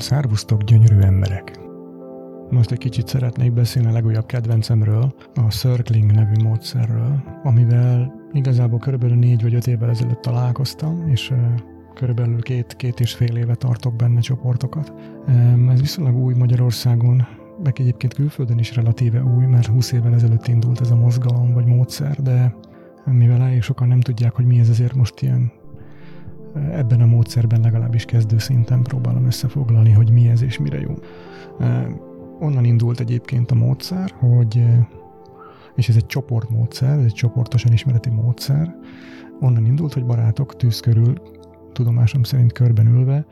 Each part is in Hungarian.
Szárvusztok, gyönyörű emberek! Most egy kicsit szeretnék beszélni a legújabb kedvencemről, a Circling nevű módszerről, amivel igazából körülbelül négy vagy öt évvel ezelőtt találkoztam, és körülbelül két, két és fél éve tartok benne csoportokat. Ez viszonylag új Magyarországon, meg egyébként külföldön is relatíve új, mert 20 évvel ezelőtt indult ez a mozgalom vagy módszer, de mivel elég sokan nem tudják, hogy mi ez, ezért most ilyen ebben a módszerben legalábbis kezdő szinten próbálom összefoglalni, hogy mi ez és mire jó. Onnan indult egyébként a módszer, hogy, és ez egy csoportmódszer, ez egy csoportosan ismereti módszer, onnan indult, hogy barátok tűz körül, tudomásom szerint körben ülve,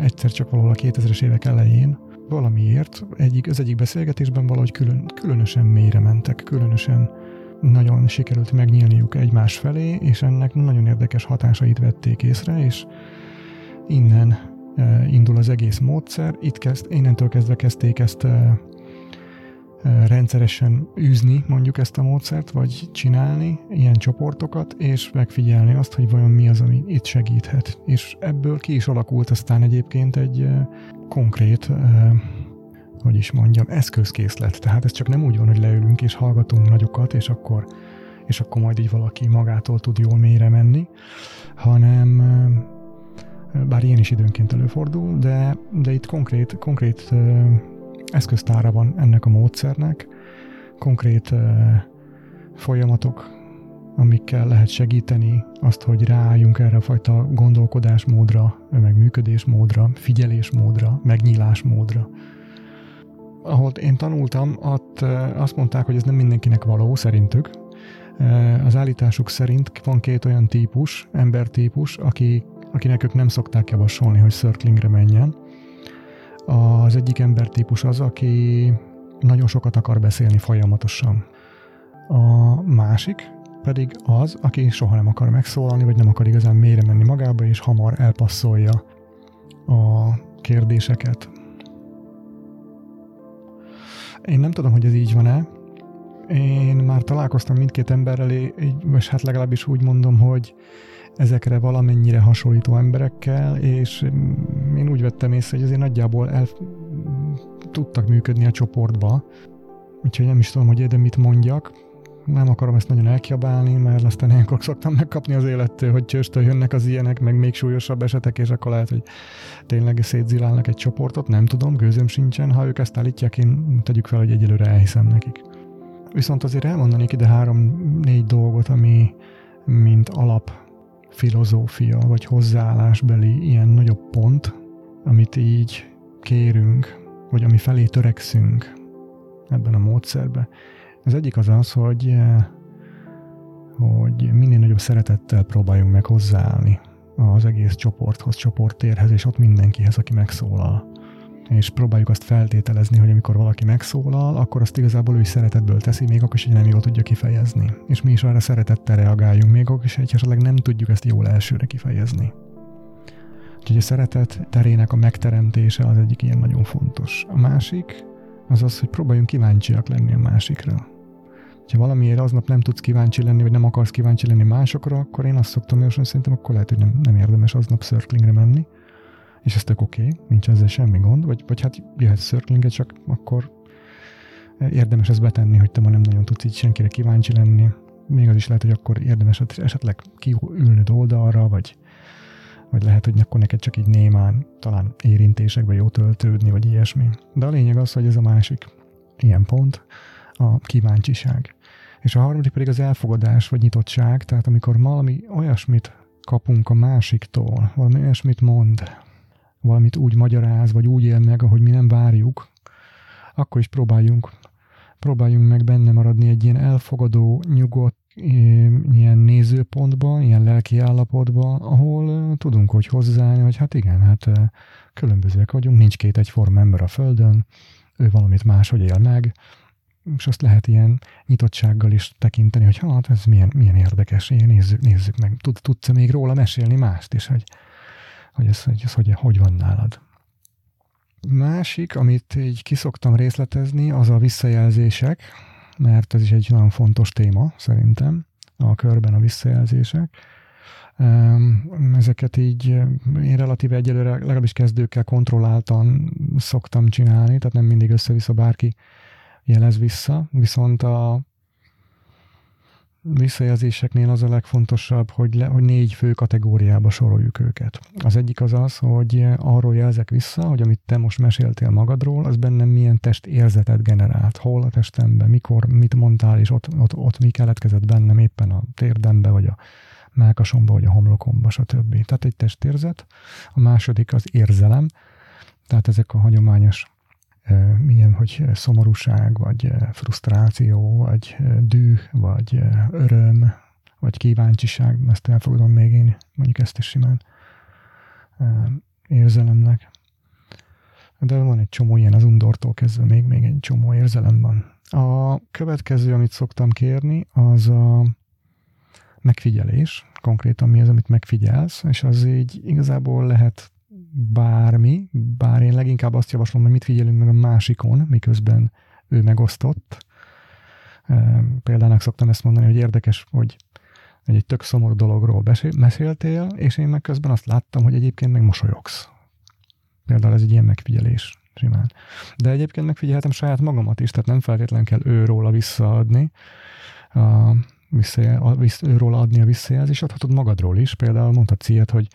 egyszer csak valahol a 2000-es évek elején valamiért egyik, az egyik beszélgetésben valahogy külön, különösen mélyre mentek, különösen nagyon sikerült megnyílniuk egymás felé, és ennek nagyon érdekes hatásait vették észre, és innen e, indul az egész módszer. Itt kezd, innentől kezdve kezdték ezt e, e, rendszeresen űzni mondjuk ezt a módszert, vagy csinálni ilyen csoportokat, és megfigyelni azt, hogy vajon mi az, ami itt segíthet. És ebből ki is alakult aztán egyébként egy konkrét hogy is mondjam, eszközkészlet. Tehát ez csak nem úgy van, hogy leülünk és hallgatunk nagyokat, és akkor, és akkor majd így valaki magától tud jól mélyre menni, hanem bár ilyen is időnként előfordul, de, de itt konkrét, konkrét eszköztára van ennek a módszernek, konkrét folyamatok, amikkel lehet segíteni azt, hogy ráálljunk erre a fajta gondolkodásmódra, meg működésmódra, figyelésmódra, megnyílásmódra ahol én tanultam, ott azt mondták, hogy ez nem mindenkinek való, szerintük. Az állításuk szerint van két olyan típus, embertípus, aki, akinek ők nem szokták javasolni, hogy circlingre menjen. Az egyik embertípus az, aki nagyon sokat akar beszélni folyamatosan. A másik pedig az, aki soha nem akar megszólalni, vagy nem akar igazán mélyre menni magába, és hamar elpasszolja a kérdéseket, én nem tudom, hogy ez így van-e. Én már találkoztam mindkét emberrel, és hát legalábbis úgy mondom, hogy ezekre valamennyire hasonlító emberekkel, és én úgy vettem észre, hogy azért nagyjából el tudtak működni a csoportba, úgyhogy nem is tudom, hogy de mit mondjak. Nem akarom ezt nagyon elkiabálni, mert aztán ilyenkor szoktam megkapni az élettől, hogy csőstől jönnek az ilyenek, meg még súlyosabb esetek, és akkor lehet, hogy tényleg szétzilálnak egy csoportot, nem tudom, gőzöm sincsen. Ha ők ezt állítják, én tegyük fel, hogy egyelőre elhiszem nekik. Viszont azért elmondanék ide három-négy dolgot, ami mint alap filozófia, vagy hozzáállásbeli ilyen nagyobb pont, amit így kérünk, vagy ami felé törekszünk ebben a módszerben. Az egyik az az, hogy, hogy minél nagyobb szeretettel próbáljunk meg hozzáállni az egész csoporthoz, csoporttérhez, és ott mindenkihez, aki megszólal. És próbáljuk azt feltételezni, hogy amikor valaki megszólal, akkor azt igazából ő is szeretetből teszi, még akkor is, hogy nem jól tudja kifejezni. És mi is arra szeretettel reagáljunk, még akkor is, hogy esetleg nem tudjuk ezt jól elsőre kifejezni. Úgyhogy a szeretet terének a megteremtése az egyik ilyen nagyon fontos. A másik az az, hogy próbáljunk kíváncsiak lenni a másikra ha valamiért aznap nem tudsz kíváncsi lenni, vagy nem akarsz kíváncsi lenni másokra, akkor én azt szoktam javasolni, szerintem akkor lehet, hogy nem, nem érdemes aznap circlingre menni, és ez tök oké, okay, nincs ezzel semmi gond, vagy, vagy hát jöhet circlinget, csak akkor érdemes ezt betenni, hogy te ma nem nagyon tudsz így senkire kíváncsi lenni. Még az is lehet, hogy akkor érdemes esetleg kiülnöd oldalra, vagy, vagy lehet, hogy akkor neked csak így némán talán érintésekbe jó töltődni, vagy ilyesmi. De a lényeg az, hogy ez a másik ilyen pont, a kíváncsiság. És a harmadik pedig az elfogadás vagy nyitottság, tehát amikor valami olyasmit kapunk a másiktól, valami olyasmit mond, valamit úgy magyaráz, vagy úgy él meg, ahogy mi nem várjuk, akkor is próbáljunk, próbáljunk meg benne maradni egy ilyen elfogadó, nyugodt, ilyen nézőpontba, ilyen lelki állapotba, ahol tudunk hogy hozzáállni, hogy hát igen, hát különbözőek vagyunk, nincs két egyforma ember a Földön, ő valamit máshogy él meg, és azt lehet ilyen nyitottsággal is tekinteni, hogy hát ez milyen, milyen érdekes, ilyen nézzük, nézzük meg, Tud, tudsz -e még róla mesélni mást is, hogy, hogy ez, hogy, ez hogy, hogy van nálad. Másik, amit így kiszoktam részletezni, az a visszajelzések, mert ez is egy nagyon fontos téma szerintem, a körben a visszajelzések. ezeket így én relatíve egyelőre legalábbis kezdőkkel kontrolláltan szoktam csinálni, tehát nem mindig össze-vissza bárki jelez vissza, viszont a visszajelzéseknél az a legfontosabb, hogy, le, hogy négy fő kategóriába soroljuk őket. Az egyik az az, hogy arról jelzek vissza, hogy amit te most meséltél magadról, az bennem milyen testérzetet generált. Hol a testemben, mikor, mit mondtál, és ott, ott, ott mi keletkezett bennem éppen a térdembe, vagy a melkasomba, vagy a homlokomba, stb. Tehát egy testérzet. A második az érzelem, tehát ezek a hagyományos milyen, hogy szomorúság, vagy frusztráció, vagy düh, vagy öröm, vagy kíváncsiság, ezt elfogadom még én, mondjuk ezt is simán érzelemnek. De van egy csomó ilyen az undortól kezdve, még, még egy csomó érzelem van. A következő, amit szoktam kérni, az a megfigyelés, konkrétan mi az, amit megfigyelsz, és az így igazából lehet bármi, bár én leginkább azt javaslom, hogy mit figyelünk meg a másikon, miközben ő megosztott. Példának szoktam ezt mondani, hogy érdekes, hogy egy tök szomorú dologról beszéltél, és én meg közben azt láttam, hogy egyébként meg mosolyogsz. Például ez egy ilyen megfigyelés simán. De egyébként megfigyelhetem saját magamat is, tehát nem feltétlenül kell őróla visszaadni, a, visszajel, a, vissz, őróla adni a visszajelzést, adhatod magadról is. Például mondhatsz ilyet, hogy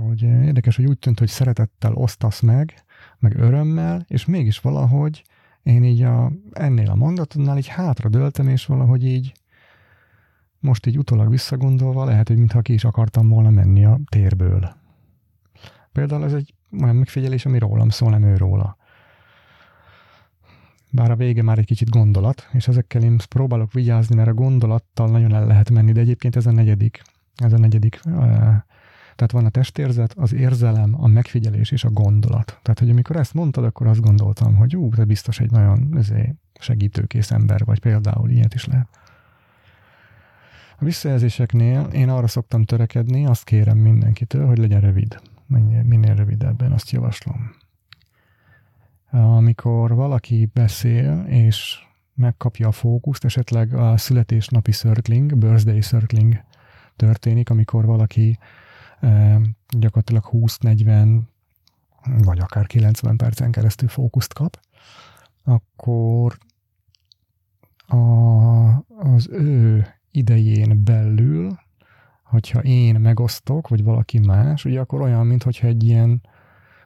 hogy érdekes, hogy úgy tűnt, hogy szeretettel osztasz meg, meg örömmel, és mégis valahogy én így a, ennél a mondatodnál így hátra döltem, és valahogy így most így utólag visszagondolva lehet, hogy mintha ki is akartam volna menni a térből. Például ez egy olyan megfigyelés, ami rólam szól, nem ő róla. Bár a vége már egy kicsit gondolat, és ezekkel én próbálok vigyázni, mert a gondolattal nagyon el lehet menni, de egyébként ez a negyedik, ez a negyedik uh, tehát van a testérzet, az érzelem, a megfigyelés és a gondolat. Tehát, hogy amikor ezt mondtad, akkor azt gondoltam, hogy ú, te biztos egy nagyon ezért, segítőkész ember vagy, például ilyet is lehet. A visszajelzéseknél én arra szoktam törekedni, azt kérem mindenkitől, hogy legyen rövid. Minél, minél rövidebben, azt javaslom. Amikor valaki beszél, és megkapja a fókuszt, esetleg a születésnapi circling, birthday circling történik, amikor valaki gyakorlatilag 20-40 vagy akár 90 percen keresztül fókuszt kap, akkor a, az ő idején belül, hogyha én megosztok, vagy valaki más, ugye akkor olyan, mintha egy ilyen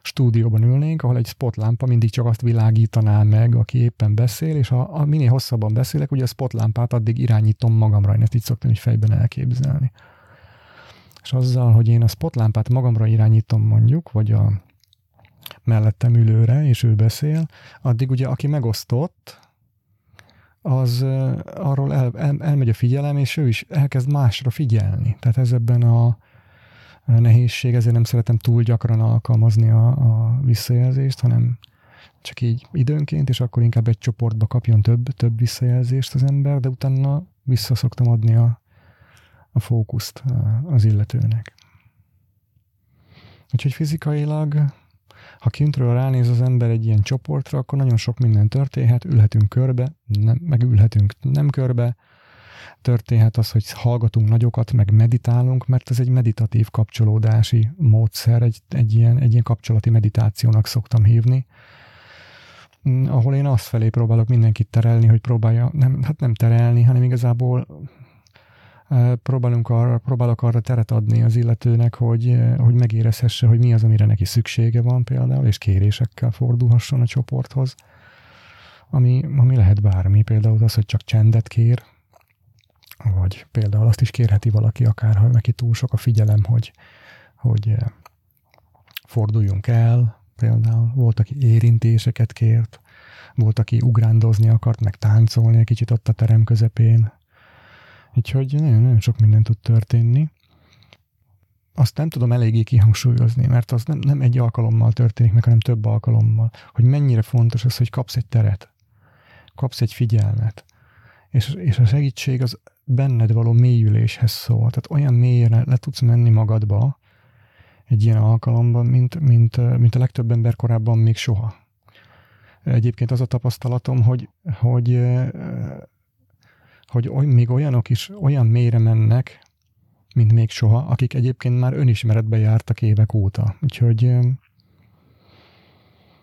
stúdióban ülnénk, ahol egy spotlámpa mindig csak azt világítaná meg, aki éppen beszél, és a, a minél hosszabban beszélek, ugye a spotlámpát addig irányítom magamra, én ezt így szoktam így fejben elképzelni és azzal, hogy én a spotlámpát magamra irányítom mondjuk, vagy a mellettem ülőre, és ő beszél, addig ugye aki megosztott, az arról el, el, elmegy a figyelem, és ő is elkezd másra figyelni. Tehát ez ebben a nehézség, ezért nem szeretem túl gyakran alkalmazni a, a visszajelzést, hanem csak így időnként, és akkor inkább egy csoportba kapjon több, több visszajelzést az ember, de utána vissza szoktam adni a, a fókuszt az illetőnek. Úgyhogy fizikailag, ha kintről ránéz az ember egy ilyen csoportra, akkor nagyon sok minden történhet, ülhetünk körbe, nem, meg ülhetünk nem körbe, történhet az, hogy hallgatunk nagyokat, meg meditálunk, mert ez egy meditatív kapcsolódási módszer, egy, egy, ilyen, egy ilyen kapcsolati meditációnak szoktam hívni, ahol én azt felé próbálok mindenkit terelni, hogy próbálja, nem, hát nem terelni, hanem igazából próbálunk arra, próbálok arra teret adni az illetőnek, hogy, hogy megérezhesse, hogy mi az, amire neki szüksége van például, és kérésekkel fordulhasson a csoporthoz, ami, ami lehet bármi, például az, hogy csak csendet kér, vagy például azt is kérheti valaki, akár ha neki túl sok a figyelem, hogy, hogy forduljunk el, például volt, aki érintéseket kért, volt, aki ugrándozni akart, meg táncolni egy kicsit ott a terem közepén, Úgyhogy nagyon, nagyon sok minden tud történni. Azt nem tudom eléggé kihangsúlyozni, mert az nem, nem egy alkalommal történik meg, hanem több alkalommal. Hogy mennyire fontos az, hogy kapsz egy teret, kapsz egy figyelmet, és, és a segítség az benned való mélyüléshez szól. Tehát olyan mélyre le tudsz menni magadba egy ilyen alkalomban, mint, mint, mint a legtöbb ember korábban még soha. Egyébként az a tapasztalatom, hogy, hogy hogy oly, még olyanok is olyan mélyre mennek, mint még soha, akik egyébként már önismeretbe jártak évek óta. Úgyhogy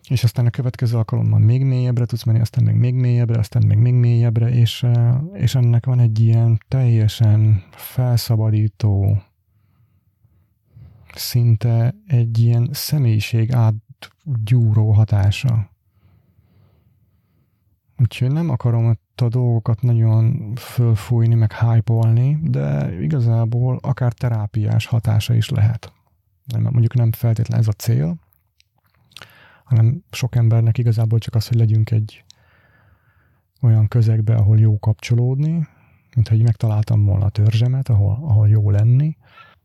és aztán a következő alkalommal még mélyebbre tudsz menni, aztán még, még mélyebbre, aztán még, még mélyebbre, és, és ennek van egy ilyen teljesen felszabadító, szinte egy ilyen személyiség átgyúró hatása. Úgyhogy nem akarom a dolgokat nagyon fölfújni, meg hype de igazából akár terápiás hatása is lehet. Nem, mondjuk nem feltétlen ez a cél, hanem sok embernek igazából csak az, hogy legyünk egy olyan közegbe, ahol jó kapcsolódni, mint hogy megtaláltam volna a törzsemet, ahol, ahol jó lenni,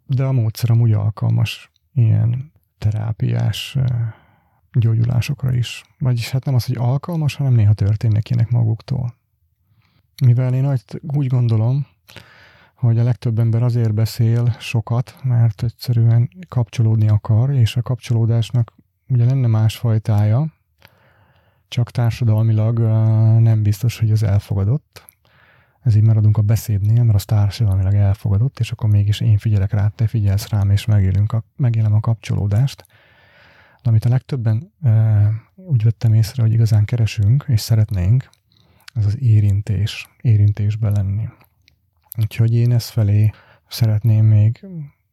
de a módszer amúgy alkalmas ilyen terápiás gyógyulásokra is. Vagyis hát nem az, hogy alkalmas, hanem néha történnek ilyenek maguktól. Mivel én úgy gondolom, hogy a legtöbb ember azért beszél sokat, mert egyszerűen kapcsolódni akar, és a kapcsolódásnak ugye lenne másfajtája, csak társadalmilag nem biztos, hogy az elfogadott. Ezért maradunk a beszédnél, mert az társadalmilag elfogadott, és akkor mégis én figyelek rá, te figyelsz rám, és megélünk a, megélem a kapcsolódást. De amit a legtöbben úgy vettem észre, hogy igazán keresünk, és szeretnénk, az az érintés, érintésbe lenni. Úgyhogy én ezt felé szeretném még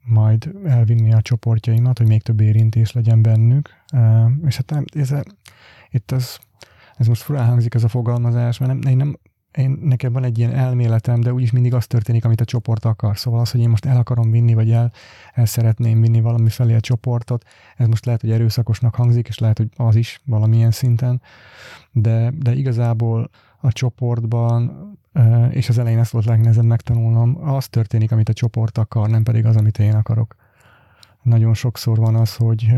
majd elvinni a csoportjaimat, hogy még több érintés legyen bennük. És hát nem, ez, itt az, ez most furán hangzik ez a fogalmazás, mert nem, én nem, én, nekem van egy ilyen elméletem, de úgyis mindig az történik, amit a csoport akar. Szóval az, hogy én most el akarom vinni, vagy el, el szeretném vinni valami felé a csoportot, ez most lehet, hogy erőszakosnak hangzik, és lehet, hogy az is valamilyen szinten, de, de igazából a csoportban, és az elején ezt volt legnehezebb megtanulnom, az történik, amit a csoport akar, nem pedig az, amit én akarok. Nagyon sokszor van az, hogy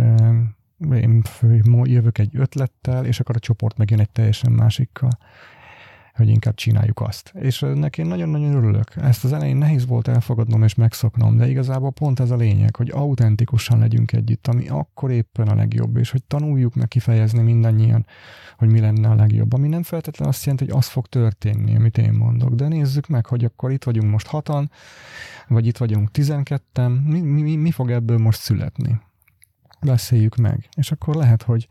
én jövök egy ötlettel, és akkor a csoport megjön egy teljesen másikkal hogy inkább csináljuk azt. És neki én nagyon-nagyon örülök. Ezt az elején nehéz volt elfogadnom és megszoknom, de igazából pont ez a lényeg, hogy autentikusan legyünk együtt, ami akkor éppen a legjobb, és hogy tanuljuk meg kifejezni mindannyian, hogy mi lenne a legjobb. Ami nem feltétlenül azt jelenti, hogy az fog történni, amit én mondok, de nézzük meg, hogy akkor itt vagyunk most hatan, vagy itt vagyunk tizenketten, mi, mi, mi fog ebből most születni? Beszéljük meg. És akkor lehet, hogy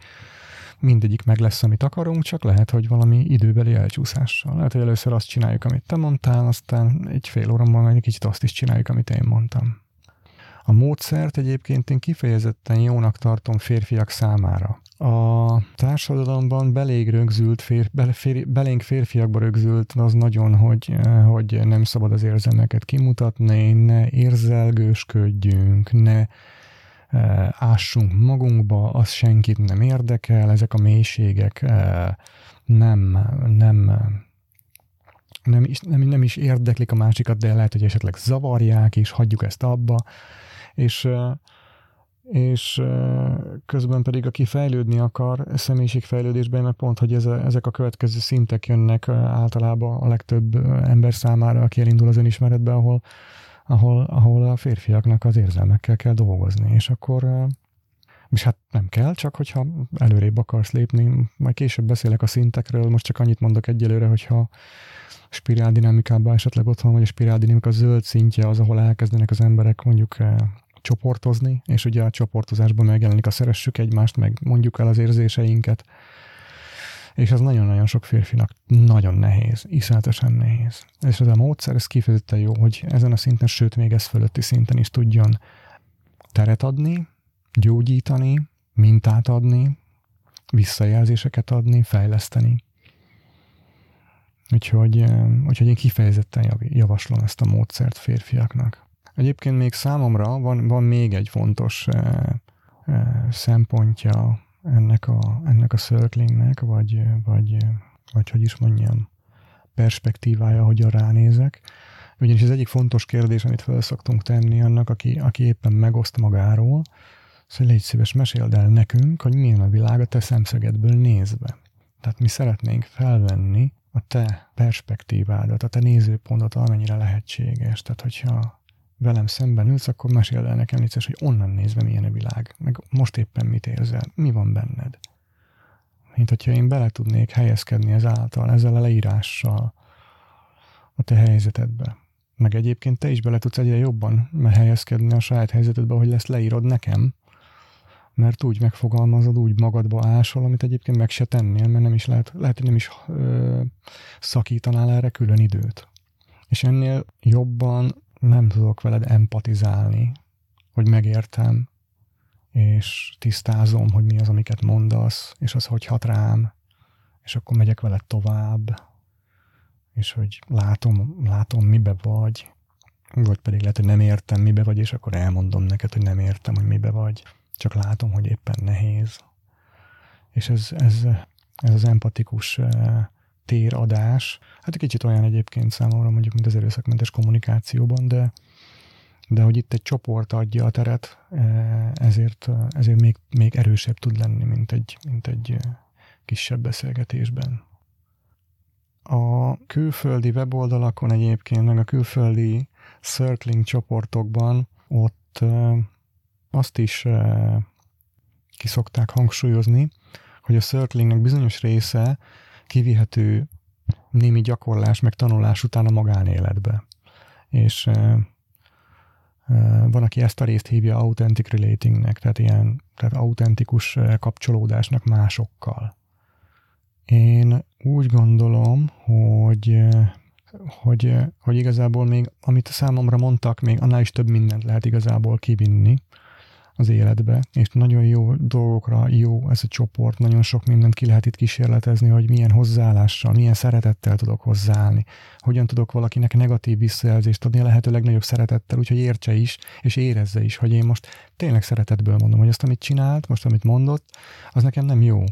mindegyik meg lesz, amit akarunk, csak lehet, hogy valami időbeli elcsúszással. Lehet, hogy először azt csináljuk, amit te mondtál, aztán egy fél óra múlva egy kicsit azt is csináljuk, amit én mondtam. A módszert egyébként én kifejezetten jónak tartom férfiak számára. A társadalomban belég rögzült, fér, be, fér, belénk férfiakba rögzült az nagyon, hogy, hogy nem szabad az érzelmeket kimutatni, ne érzelgősködjünk, ne ássunk magunkba, az senkit nem érdekel, ezek a mélységek nem, nem, nem is, nem, nem is érdeklik a másikat, de lehet, hogy esetleg zavarják, és hagyjuk ezt abba, és és közben pedig aki fejlődni akar személyiségfejlődésben, mert pont, hogy ez a, ezek a következő szintek jönnek általában a legtöbb ember számára, aki elindul az önismeretbe, ahol ahol, ahol a férfiaknak az érzelmekkel kell dolgozni, és akkor és hát nem kell, csak hogyha előrébb akarsz lépni, majd később beszélek a szintekről, most csak annyit mondok egyelőre, hogyha spirál dinamikában esetleg otthon vagy a spirál dinamika zöld szintje az, ahol elkezdenek az emberek mondjuk csoportozni, és ugye a csoportozásban megjelenik a szeressük egymást, meg mondjuk el az érzéseinket, és az nagyon-nagyon sok férfinak nagyon nehéz, iszonyatosan nehéz. És ez a módszer, ez kifejezetten jó, hogy ezen a szinten, sőt még ez fölötti szinten is tudjon teret adni, gyógyítani, mintát adni, visszajelzéseket adni, fejleszteni. Úgyhogy, úgyhogy én kifejezetten javaslom ezt a módszert férfiaknak. Egyébként még számomra van, van még egy fontos eh, eh, szempontja ennek a, ennek a circlingnek, vagy, vagy, vagy hogy is mondjam, perspektívája, hogyan ránézek. Ugyanis az egyik fontos kérdés, amit fel szoktunk tenni annak, aki, aki éppen megoszt magáról, az, hogy légy szíves, meséld el nekünk, hogy milyen a világ a te szemszögedből nézve. Tehát mi szeretnénk felvenni a te perspektívádat, a te nézőpontot, amennyire lehetséges. Tehát, hogyha velem szemben ülsz, akkor meséld el nekem légy hogy onnan nézve milyen a világ, meg most éppen mit érzel, mi van benned. Mint hogyha én bele tudnék helyezkedni ezáltal, ezzel a leírással a te helyzetedbe. meg egyébként te is bele tudsz egyre jobban helyezkedni a saját helyzetedbe, hogy lesz leírod nekem, mert úgy megfogalmazod, úgy magadba ásol, amit egyébként meg se tennél, mert nem is lehet, lehet hogy nem is ö, szakítanál erre külön időt. És ennél jobban nem tudok veled empatizálni, hogy megértem, és tisztázom, hogy mi az, amiket mondasz, és az hogy hat rám, és akkor megyek veled tovább, és hogy látom, látom, mibe vagy, vagy pedig lehet, hogy nem értem, mibe vagy, és akkor elmondom neked, hogy nem értem, hogy mibe vagy, csak látom, hogy éppen nehéz. És ez, ez, ez az empatikus eh, téradás, hát egy kicsit olyan egyébként számomra mondjuk, mint az erőszakmentes kommunikációban, de, de hogy itt egy csoport adja a teret, eh, ezért, ezért még, még erősebb tud lenni, mint egy, mint egy eh, kisebb beszélgetésben. A külföldi weboldalakon egyébként, meg a külföldi circling csoportokban ott azt is kiszokták hangsúlyozni, hogy a circlingnek bizonyos része kivihető némi gyakorlás, meg tanulás után a magánéletbe. És van, aki ezt a részt hívja authentic relatingnek, tehát ilyen tehát autentikus kapcsolódásnak másokkal. Én úgy gondolom, hogy, hogy, hogy igazából még, amit számomra mondtak, még annál is több mindent lehet igazából kivinni az életbe, és nagyon jó dolgokra jó ez a csoport, nagyon sok mindent ki lehet itt kísérletezni, hogy milyen hozzáállással, milyen szeretettel tudok hozzáállni, hogyan tudok valakinek negatív visszajelzést adni a lehető legnagyobb szeretettel, úgyhogy értse is, és érezze is, hogy én most tényleg szeretetből mondom, hogy azt, amit csinált, most, amit mondott, az nekem nem jó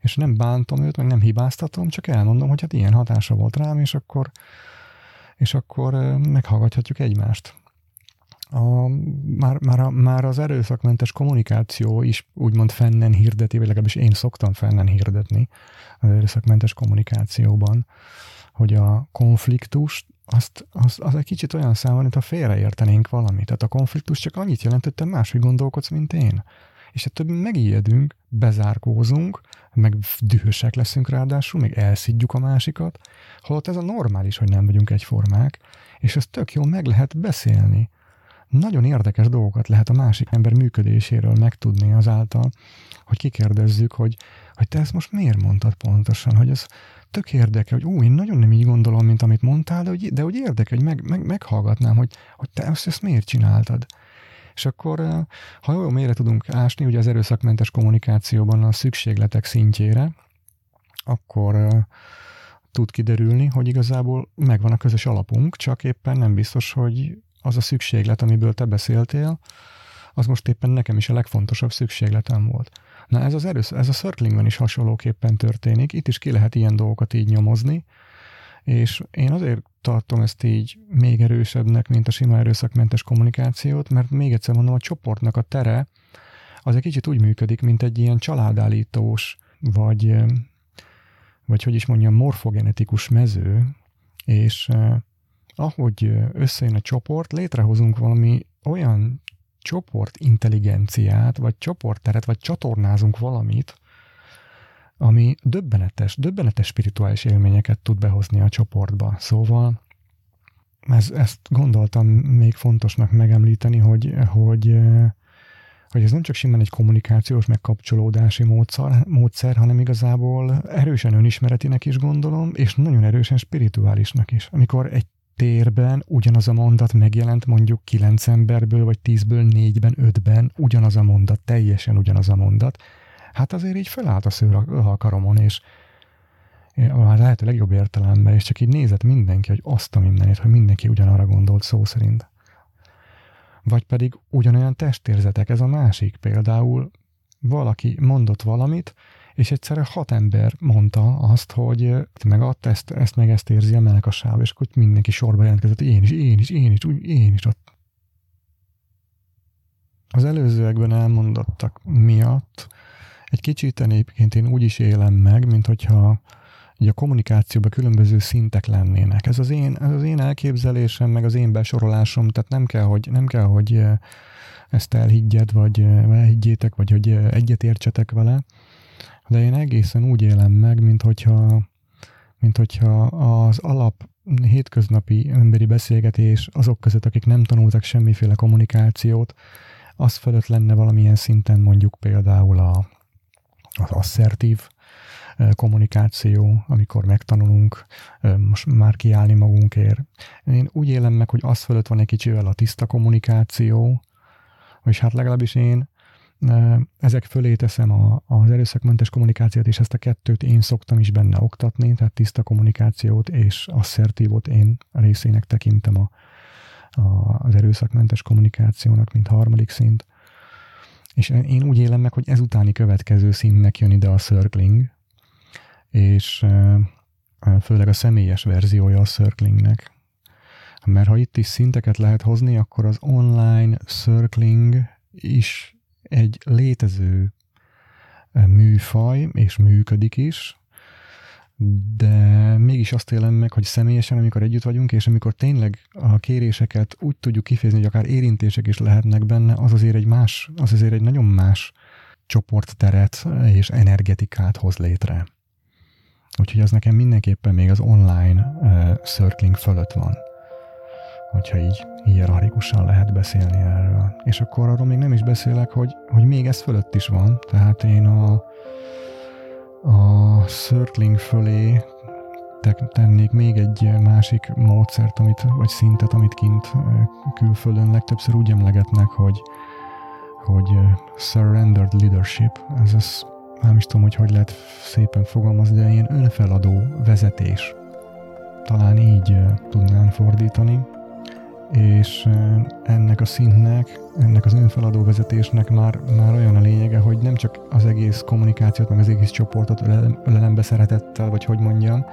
és nem bántom őt, meg nem hibáztatom, csak elmondom, hogy hát ilyen hatása volt rám, és akkor, és akkor meghallgathatjuk egymást. A, már, már, a, már az erőszakmentes kommunikáció is úgymond fennen hirdeti, vagy legalábbis én szoktam fennen hirdetni az erőszakmentes kommunikációban, hogy a konfliktus azt, az, az egy kicsit olyan számomra, mint ha félreértenénk valamit. Tehát a konfliktus csak annyit jelent, hogy te máshogy gondolkodsz, mint én és ettől megijedünk, bezárkózunk, meg dühösek leszünk ráadásul, még elszidjuk a másikat, holott ez a normális, hogy nem vagyunk egyformák, és ez tök jó meg lehet beszélni. Nagyon érdekes dolgokat lehet a másik ember működéséről megtudni azáltal, hogy kikérdezzük, hogy, hogy te ezt most miért mondtad pontosan, hogy ez tök érdekel, hogy ú, én nagyon nem így gondolom, mint amit mondtál, de hogy, de hogy érdekel, hogy meg, meg, meghallgatnám, hogy, hogy te ezt, ezt miért csináltad. És akkor, ha jó mélyre tudunk ásni, ugye az erőszakmentes kommunikációban a szükségletek szintjére, akkor tud kiderülni, hogy igazából megvan a közös alapunk, csak éppen nem biztos, hogy az a szükséglet, amiből te beszéltél, az most éppen nekem is a legfontosabb szükségletem volt. Na ez az erősz, ez a circlingben is hasonlóképpen történik, itt is ki lehet ilyen dolgokat így nyomozni, és én azért tartom ezt így még erősebbnek, mint a sima erőszakmentes kommunikációt, mert még egyszer mondom, a csoportnak a tere az egy kicsit úgy működik, mint egy ilyen családállítós, vagy, vagy hogy is mondjam, morfogenetikus mező, és ahogy összejön a csoport, létrehozunk valami olyan csoport intelligenciát, vagy csoportteret, vagy csatornázunk valamit, ami döbbenetes, döbbenetes spirituális élményeket tud behozni a csoportba. Szóval ez, ezt gondoltam még fontosnak megemlíteni, hogy, hogy, hogy ez nem csak simán egy kommunikációs, megkapcsolódási módszer, módszer, hanem igazából erősen önismeretinek is gondolom, és nagyon erősen spirituálisnak is. Amikor egy térben ugyanaz a mondat megjelent mondjuk kilenc emberből, vagy tízből négyben, ötben, ugyanaz a mondat, teljesen ugyanaz a mondat, hát azért így felállt a szőr a karomon, és már lehet a legjobb értelemben, és csak így nézett mindenki, hogy azt a mindenét, hogy mindenki ugyanarra gondolt szó szerint. Vagy pedig ugyanolyan testérzetek, ez a másik. Például valaki mondott valamit, és egyszerre hat ember mondta azt, hogy meg azt, ezt, ezt meg ezt érzi a sáv, és akkor mindenki sorba jelentkezett, én is, én is, én is, úgy, én is ott. Az előzőekben elmondottak miatt egy kicsit egyébként én úgy is élem meg, mint hogyha a kommunikációban különböző szintek lennének. Ez az, én, ez az én elképzelésem, meg az én besorolásom, tehát nem kell, hogy, nem kell, hogy ezt elhiggyed, vagy elhiggyétek, vagy hogy egyetértsetek vele, de én egészen úgy élem meg, mint hogyha, mint hogyha az alap hétköznapi emberi beszélgetés azok között, akik nem tanultak semmiféle kommunikációt, az fölött lenne valamilyen szinten mondjuk például a, az asszertív kommunikáció, amikor megtanulunk most már kiállni magunkért. Én úgy élem meg, hogy az fölött van egy kicsivel a tiszta kommunikáció, és hát legalábbis én ezek fölé teszem a, az erőszakmentes kommunikációt, és ezt a kettőt én szoktam is benne oktatni, tehát tiszta kommunikációt és asszertívot én részének tekintem a, a, az erőszakmentes kommunikációnak, mint harmadik szint. És én úgy élem meg, hogy ezutáni következő szintnek jön ide a circling, és főleg a személyes verziója a circlingnek. Mert ha itt is szinteket lehet hozni, akkor az online circling is egy létező műfaj, és működik is, de mégis azt élem meg, hogy személyesen, amikor együtt vagyunk, és amikor tényleg a kéréseket úgy tudjuk kifejezni, hogy akár érintések is lehetnek benne, az azért egy más, az azért egy nagyon más csoportteret és energetikát hoz létre. Úgyhogy az nekem mindenképpen még az online uh, circling fölött van. Hogyha így hierarchikusan lehet beszélni erről. És akkor arról még nem is beszélek, hogy, hogy még ez fölött is van. Tehát én a, a circling fölé tennék még egy másik módszert, amit, vagy szintet, amit kint külföldön legtöbbször úgy emlegetnek, hogy, hogy surrendered leadership. Ez az nem is tudom, hogy hogy lehet szépen fogalmazni, de ilyen önfeladó vezetés. Talán így tudnám fordítani. És ennek a szintnek, ennek az önfeladó vezetésnek már, már olyan a lényege, hogy nem csak az egész kommunikációt, meg az egész csoportot ölelembe szeretettel, vagy hogy mondjam,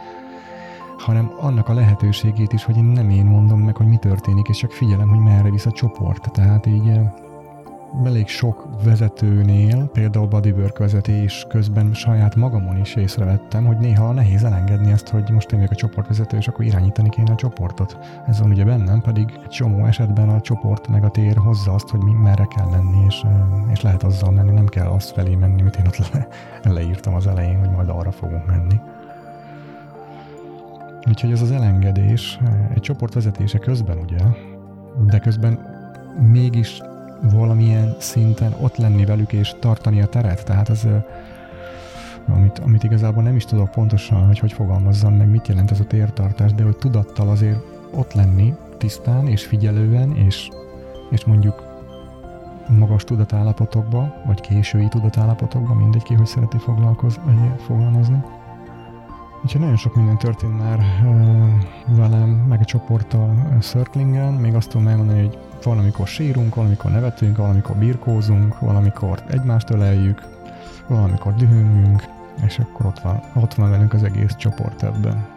hanem annak a lehetőségét is, hogy én nem én mondom meg, hogy mi történik, és csak figyelem, hogy merre visz a csoport. Tehát így elég sok vezetőnél, például bodywork vezetés közben saját magamon is észrevettem, hogy néha nehéz elengedni ezt, hogy most én vagyok a csoportvezető, és akkor irányítani kéne a csoportot. Ez van ugye bennem, pedig csomó esetben a csoport meg a tér hozza azt, hogy mi merre kell menni, és, és lehet azzal menni, nem kell azt felé menni, amit én ott le, leírtam az elején, hogy majd arra fogunk menni. Úgyhogy ez az elengedés egy csoport vezetése közben ugye, de közben mégis valamilyen szinten ott lenni velük és tartani a teret. Tehát az, amit, amit igazából nem is tudok pontosan, hogy hogy fogalmazzam meg, mit jelent ez a tértartás, de hogy tudattal azért ott lenni tisztán és figyelően, és, és mondjuk magas tudatállapotokba, vagy késői tudatállapotokba, mindegy ki, hogy szereti foglalkozni, fogalmazni. Úgyhogy nagyon sok minden történt már velem, meg a csoporttal circlingen. Még azt tudom elmondani, hogy valamikor sírunk, valamikor nevetünk, valamikor birkózunk, valamikor egymást öleljük, valamikor dühöngünk, és akkor ott van, ott van velünk az egész csoport ebben.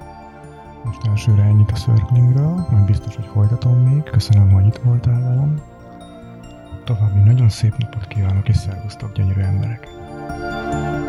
Most elsőre ennyit a circlingről, majd biztos, hogy folytatom még. Köszönöm, hogy itt voltál velem. További nagyon szép napot kívánok, és szervusztok, gyönyörű emberek! thank you